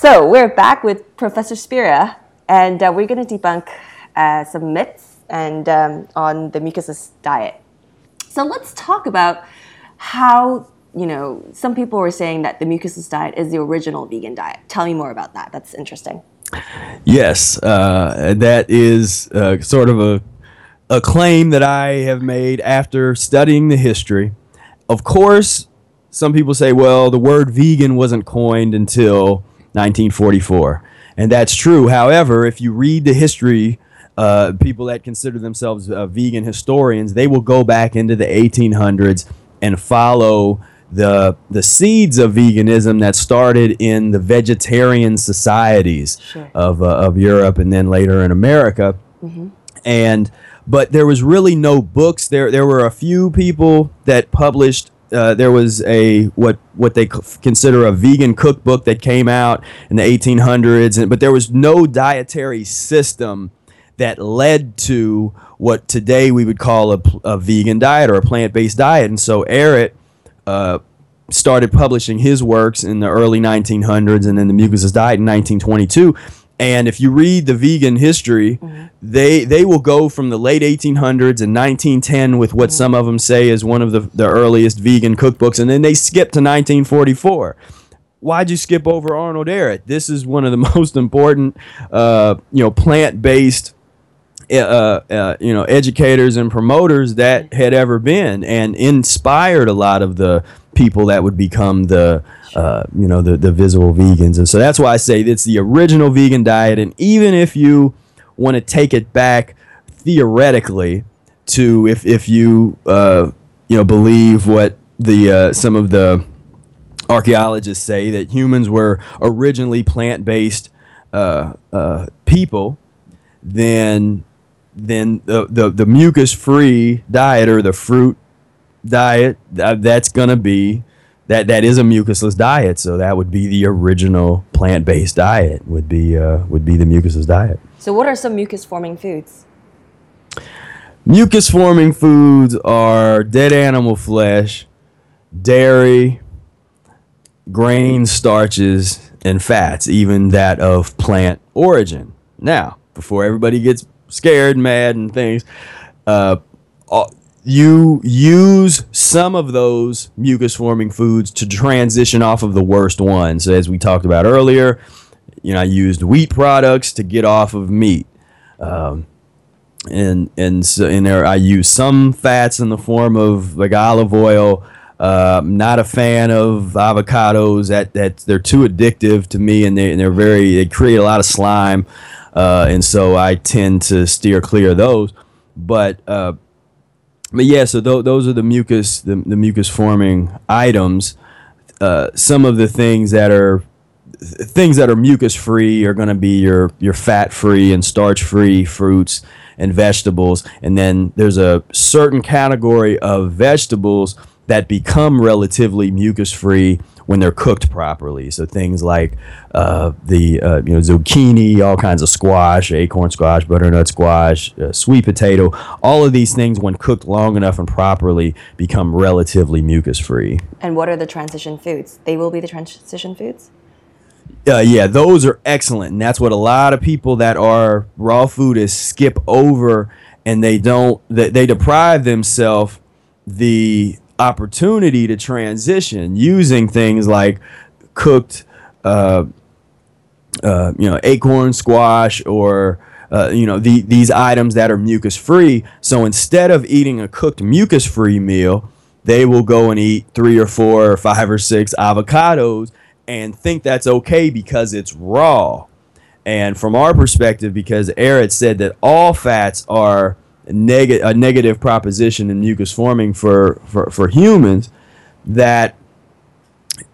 So we're back with Professor Spira, and uh, we're going to debunk uh, some myths and um, on the mucusless diet. So let's talk about how you know some people were saying that the mucusless diet is the original vegan diet. Tell me more about that. That's interesting. Yes, uh, that is uh, sort of a a claim that I have made after studying the history. Of course, some people say, well, the word vegan wasn't coined until 1944. And that's true. However, if you read the history, uh, people that consider themselves uh, vegan historians, they will go back into the 1800s and follow the the seeds of veganism that started in the vegetarian societies sure. of, uh, of Europe and then later in America. Mm-hmm. And but there was really no books. There there were a few people that published. Uh, there was a what what they consider a vegan cookbook that came out in the 1800s, and, but there was no dietary system that led to what today we would call a, a vegan diet or a plant-based diet. And so Ehret uh, started publishing his works in the early 1900s, and then the Mucusless Diet in 1922. And if you read the vegan history, mm-hmm. they they will go from the late 1800s and 1910 with what mm-hmm. some of them say is one of the, the earliest vegan cookbooks, and then they skip to 1944. Why'd you skip over Arnold Ehret? This is one of the most important, uh, you know, plant-based, uh, uh, you know, educators and promoters that mm-hmm. had ever been, and inspired a lot of the people that would become the uh, you know the the visible vegans. And so that's why i say it's the original vegan diet. And even if you want to take it back theoretically to if if you uh, you know believe what the uh, some of the archaeologists say that humans were originally plant-based uh, uh, people then then the, the, the mucus free diet or the fruit diet, that's gonna be that that is a mucusless diet. So that would be the original plant based diet. Would be uh, would be the mucusless diet. So what are some mucus forming foods? Mucus forming foods are dead animal flesh, dairy, grain, starches, and fats, even that of plant origin. Now, before everybody gets scared, mad, and things, uh, you use some of those mucus forming foods to transition off of the worst ones. As we talked about earlier, you know, I used wheat products to get off of meat. Um, and and so in there, I use some fats in the form of like olive oil. Uh, not a fan of avocados. That that they're too addictive to me, and they and they're very they create a lot of slime, uh, and so I tend to steer clear of those. But uh, but yeah, so th- those are the mucus, the, the mucus forming items. Uh, some of the things that are things that are mucus free are going to be your your fat free and starch free fruits and vegetables, and then there's a certain category of vegetables that become relatively mucus free when they're cooked properly. So things like uh, the uh, you know zucchini, all kinds of squash, acorn squash, butternut squash, uh, sweet potato, all of these things when cooked long enough and properly become relatively mucus free. And what are the transition foods? They will be the transition foods. Uh, yeah, those are excellent, and that's what a lot of people that are raw foodists skip over, and they don't they, they deprive themselves the opportunity to transition using things like cooked, uh, uh, you know, acorn squash or uh, you know the, these items that are mucus free. So instead of eating a cooked mucus free meal, they will go and eat three or four or five or six avocados and think that's okay because it's raw. And from our perspective, because Ehret said that all fats are neg- a negative proposition in mucus forming for, for, for humans that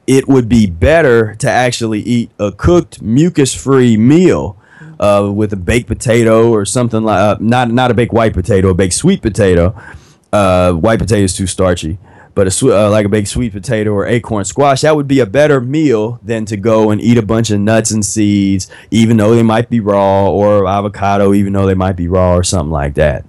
it would be better to actually eat a cooked mucus free meal uh, with a baked potato or something like uh, not not a baked white potato, a baked sweet potato. Uh, white potato is too starchy, but a sw- uh, like a baked sweet potato or acorn squash, that would be a better meal than to go and eat a bunch of nuts and seeds, even though they might be raw, or avocado, even though they might be raw, or something like that.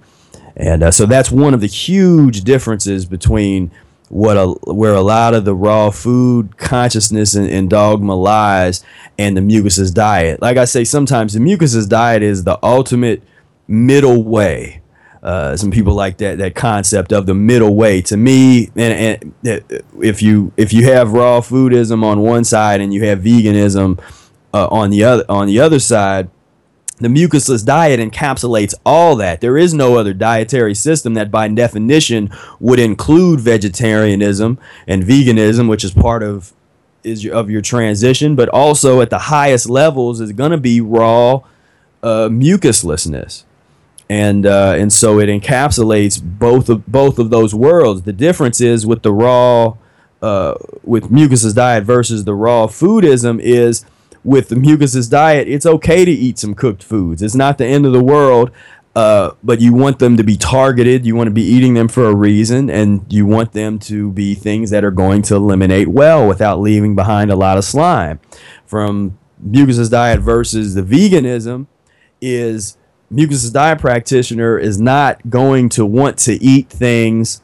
And uh, so that's one of the huge differences between what a where a lot of the raw food consciousness and, and dogma lies and the mucusless diet. Like I say, sometimes the mucusless diet is the ultimate middle way. Uh, some people like that that concept of the middle way. To me, and, and if you if you have raw foodism on one side and you have veganism uh, on the other on the other side, the mucusless diet encapsulates all that. There is no other dietary system that, by definition, would include vegetarianism and veganism, which is part of is your, of your transition, but also at the highest levels is going to be raw uh, mucuslessness, and uh, and so it encapsulates both of both of those worlds. The difference is with the raw uh, with mucusless diet versus the raw foodism is with the mucusless diet, it's okay to eat some cooked foods. It's not the end of the world, uh, but you want them to be targeted. You want to be eating them for a reason, and you want them to be things that are going to eliminate well without leaving behind a lot of slime. From mucusless diet versus the veganism, is mucusless diet practitioner is not going to want to eat things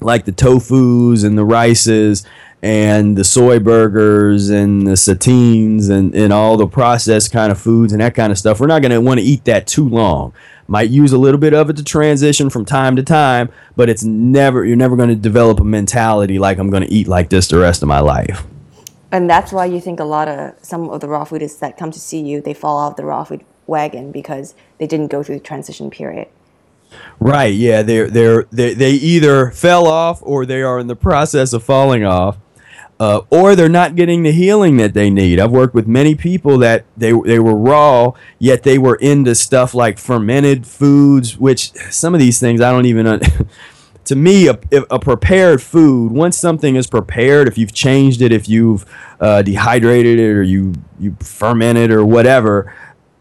like the tofus and the rices and the soy burgers and the seitans and, and all the processed kind of foods and that kind of stuff. We're not going to want to eat that too long. Might use a little bit of it to transition from time to time, but it's never you're never going to develop a mentality like I'm going to eat like this the rest of my life. And that's why you think a lot of some of the raw foodists that come to see you, they fall off the raw food wagon because they didn't go through the transition period. Right. Yeah. They're they're they, they either fell off or they are in the process of falling off uh, or they're not getting the healing that they need. I've worked with many people that they they were raw, yet they were into stuff like fermented foods, which some of these things I don't even. to me, a, a, prepared food, once something is prepared, if you've changed it, if you've uh, dehydrated it, or you you fermented or whatever,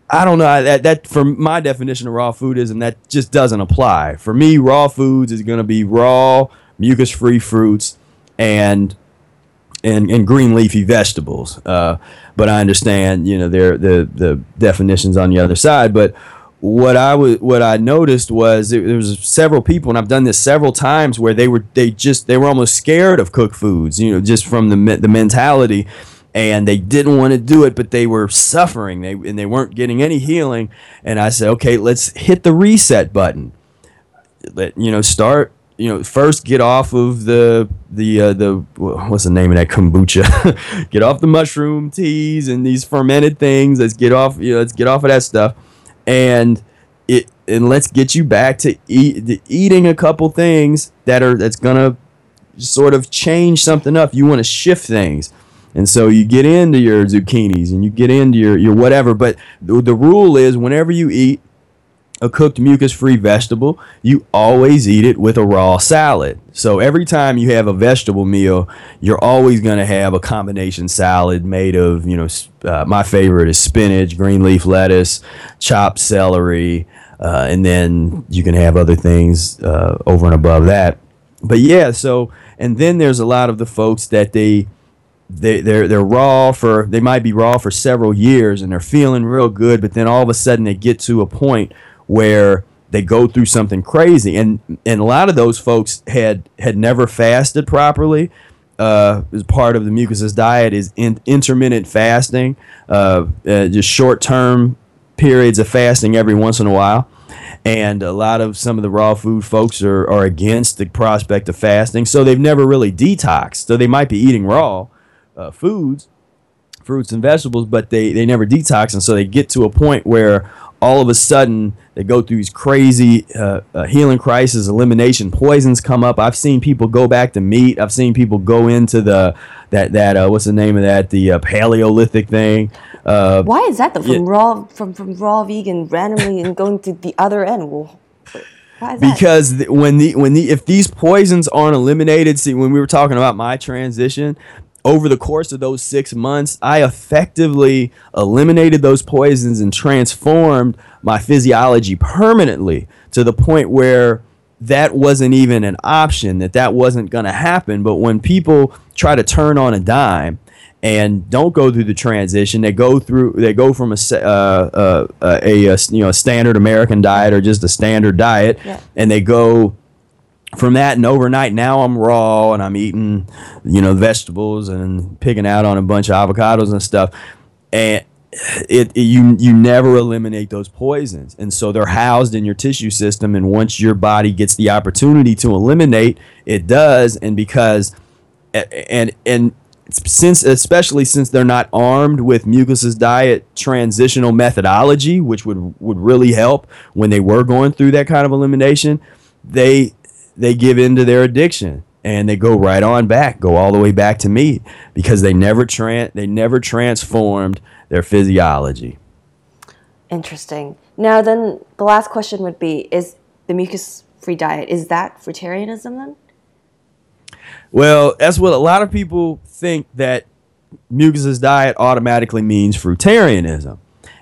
I don't know that that for my definition of raw food is, and that just doesn't apply. For me, raw foods is going to be raw, mucus-free fruits, and and, and green leafy vegetables. Uh, but I understand, you know, there the the definitions on the other side. But what I was what I noticed was it, there was several people, and I've done this several times, where they were they just they were almost scared of cooked foods, you know, just from the the mentality. And they didn't want to do it, but they were suffering. They and they weren't getting any healing. And I said, okay, let's hit the reset button. Let you know, start you know, first get off of the the uh, the what's the name of that kombucha? get off the mushroom teas and these fermented things. Let's get off. You know, let's get off of that stuff, and it and let's get you back to eat eating a couple things that are that's gonna sort of change something up. You want to shift things. And so you get into your zucchinis and you get into your, your whatever. But the, the rule is whenever you eat, a cooked mucus free vegetable, you always eat it with a raw salad. So every time you have a vegetable meal, you're always going to have a combination salad made of, you know, uh, my favorite is spinach, green leaf lettuce, chopped celery, uh, and then you can have other things uh, over and above that. But yeah, so, and then there's a lot of the folks that they, they they're they're raw for they might be raw for several years and they're feeling real good but then all of a sudden they get to a point where they go through something crazy. And and a lot of those folks had had never fasted properly. Uh, as part of the mucusless diet is in, intermittent fasting uh, uh, just short-term periods of fasting every once in a while. And a lot of some of the raw food folks are, are against the prospect of fasting. So they've never really detoxed. So they might be eating raw uh, foods fruits and vegetables but they, they never detox. And so they get to a point where all of a sudden they go through these crazy uh, uh, healing crisis, elimination poisons come up. I've seen people go back to meat. I've seen people go into the that that uh, what's the name of that the uh, Paleolithic thing. Uh, Why is that though? From yeah. raw from from raw vegan randomly and going to the other end. Well, because the, when the when the if these poisons aren't eliminated, see when we were talking about my transition, over the course of those six months, I effectively eliminated those poisons and transformed my physiology permanently to the point where that wasn't even an option, that that wasn't going to happen. But when people try to turn on a dime and don't go through the transition, they go through, they go from a, uh, uh, a, a, you know, a standard American diet or just a standard diet, yeah. and they go from that and overnight now I'm raw and I'm eating, you know, vegetables and picking out on a bunch of avocados and stuff. And it, it, you you never eliminate those poisons. And so they're housed in your tissue system. And once your body gets the opportunity to eliminate it does. And because and and since especially since they're not armed with mucusless diet transitional methodology which would would really help when they were going through that kind of elimination they they give in to their addiction and they go right on back, go all the way back to meat because they never tran- they never transformed their physiology. Interesting. Now then the last question would be is the mucus free diet is that fruitarianism then? Well, that's what a lot of people think that mucusless diet automatically means fruitarianism.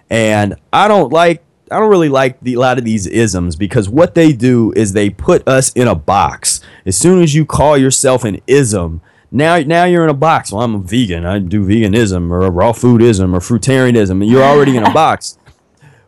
And I don't like I don't really like the, a lot of these isms because what they do is they put us in a box. As soon as you call yourself an ism, now now you're in a box. Well, I'm a vegan. I do veganism or raw foodism or fruitarianism, and you're already in a box.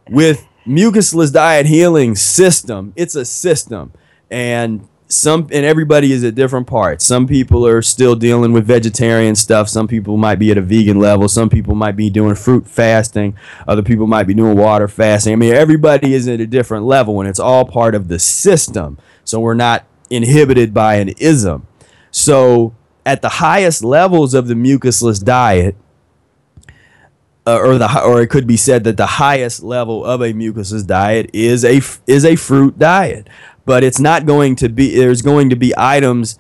With mucusless diet healing system, it's a system, and some and everybody is at different parts. Some people are still dealing with vegetarian stuff. Some people might be at a vegan level. Some people might be doing fruit fasting. Other people might be doing water fasting. I mean, everybody is at a different level, and it's all part of the system. So we're not inhibited by an ism. So at the highest levels of the mucusless diet, uh, or the or it could be said that the highest level of a mucusless diet is a is a fruit diet. But it's not going to be there's going to be items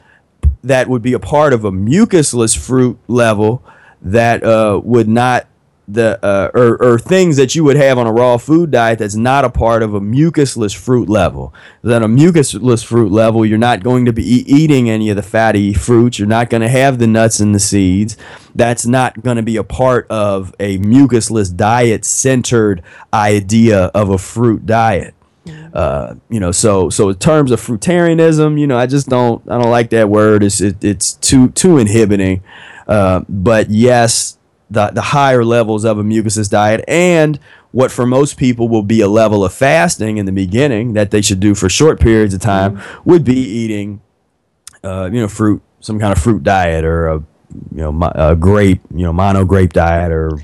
that would be a part of a mucusless fruit level that uh, would not the uh, or, or things that you would have on a raw food diet that's not a part of a mucusless fruit level. Then a mucusless fruit level, you're not going to be e- eating any of the fatty fruits. You're not going to have the nuts and the seeds. That's not going to be a part of a mucusless diet centered idea of a fruit diet. Uh, you know, so so in terms of fruitarianism, you know, I just don't I don't like that word. It's it, it's too too inhibiting. Uh, but yes, the the higher levels of a mucusless diet and what for most people will be a level of fasting in the beginning that they should do for short periods of time mm-hmm. would be eating, uh, you know, fruit, some kind of fruit diet or a you know a grape, you know, mono grape diet or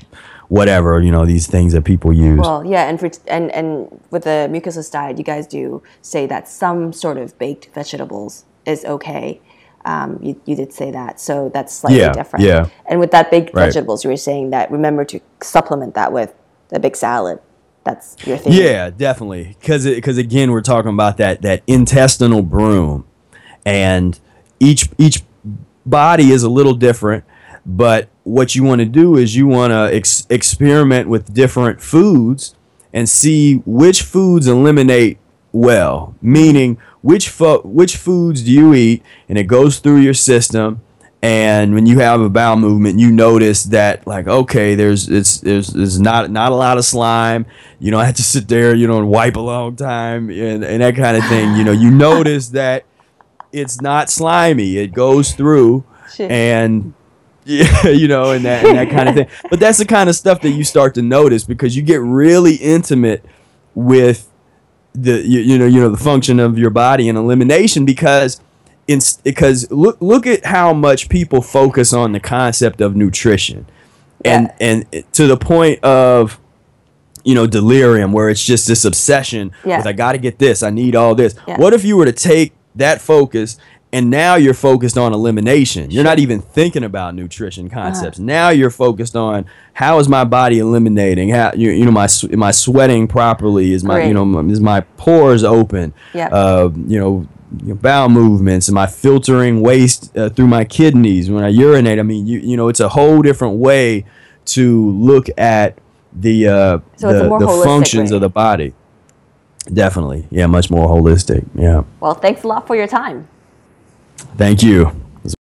whatever you know these things that people use. Well, yeah, and for and and with the mucusless diet, you guys do say that some sort of baked vegetables is okay. Um, you, you did say that, so that's slightly yeah, different. Yeah. And with that baked right. vegetables, you were saying that remember to supplement that with a big salad. That's your thing. Yeah, definitely. Because because again, we're talking about that that intestinal broom, and each each body is a little different but what you want to do is you want to ex- experiment with different foods and see which foods eliminate well. Meaning, which fo- which foods do you eat, and it goes through your system. And when you have a bowel movement, you notice that like okay, there's it's there's, there's not not a lot of slime. You know, I have to sit there, you know, and wipe a long time and, and that kind of thing. You know, you notice that it's not slimy. It goes through, Shit. and yeah, you know, and that and that kind of thing. But that's the kind of stuff that you start to notice because you get really intimate with the you, you know you know the function of your body and elimination because in because look look at how much people focus on the concept of nutrition and yeah. and to the point of you know delirium where it's just this obsession yeah. with I got to get this I need all this yeah. what if you were to take that focus and now you're focused on elimination. You're not even thinking about nutrition concepts. Uh-huh. Now you're focused on how is my body eliminating? How you, you know my am I sweating properly? Is my Great. you know is my pores open? Yeah. Uh, you know bowel movements am i filtering waste uh, through my kidneys when i urinate i mean you you know it's a whole different way to look at the uh so the, the functions of the body definitely yeah much more holistic yeah well thanks a lot for your time Thank you.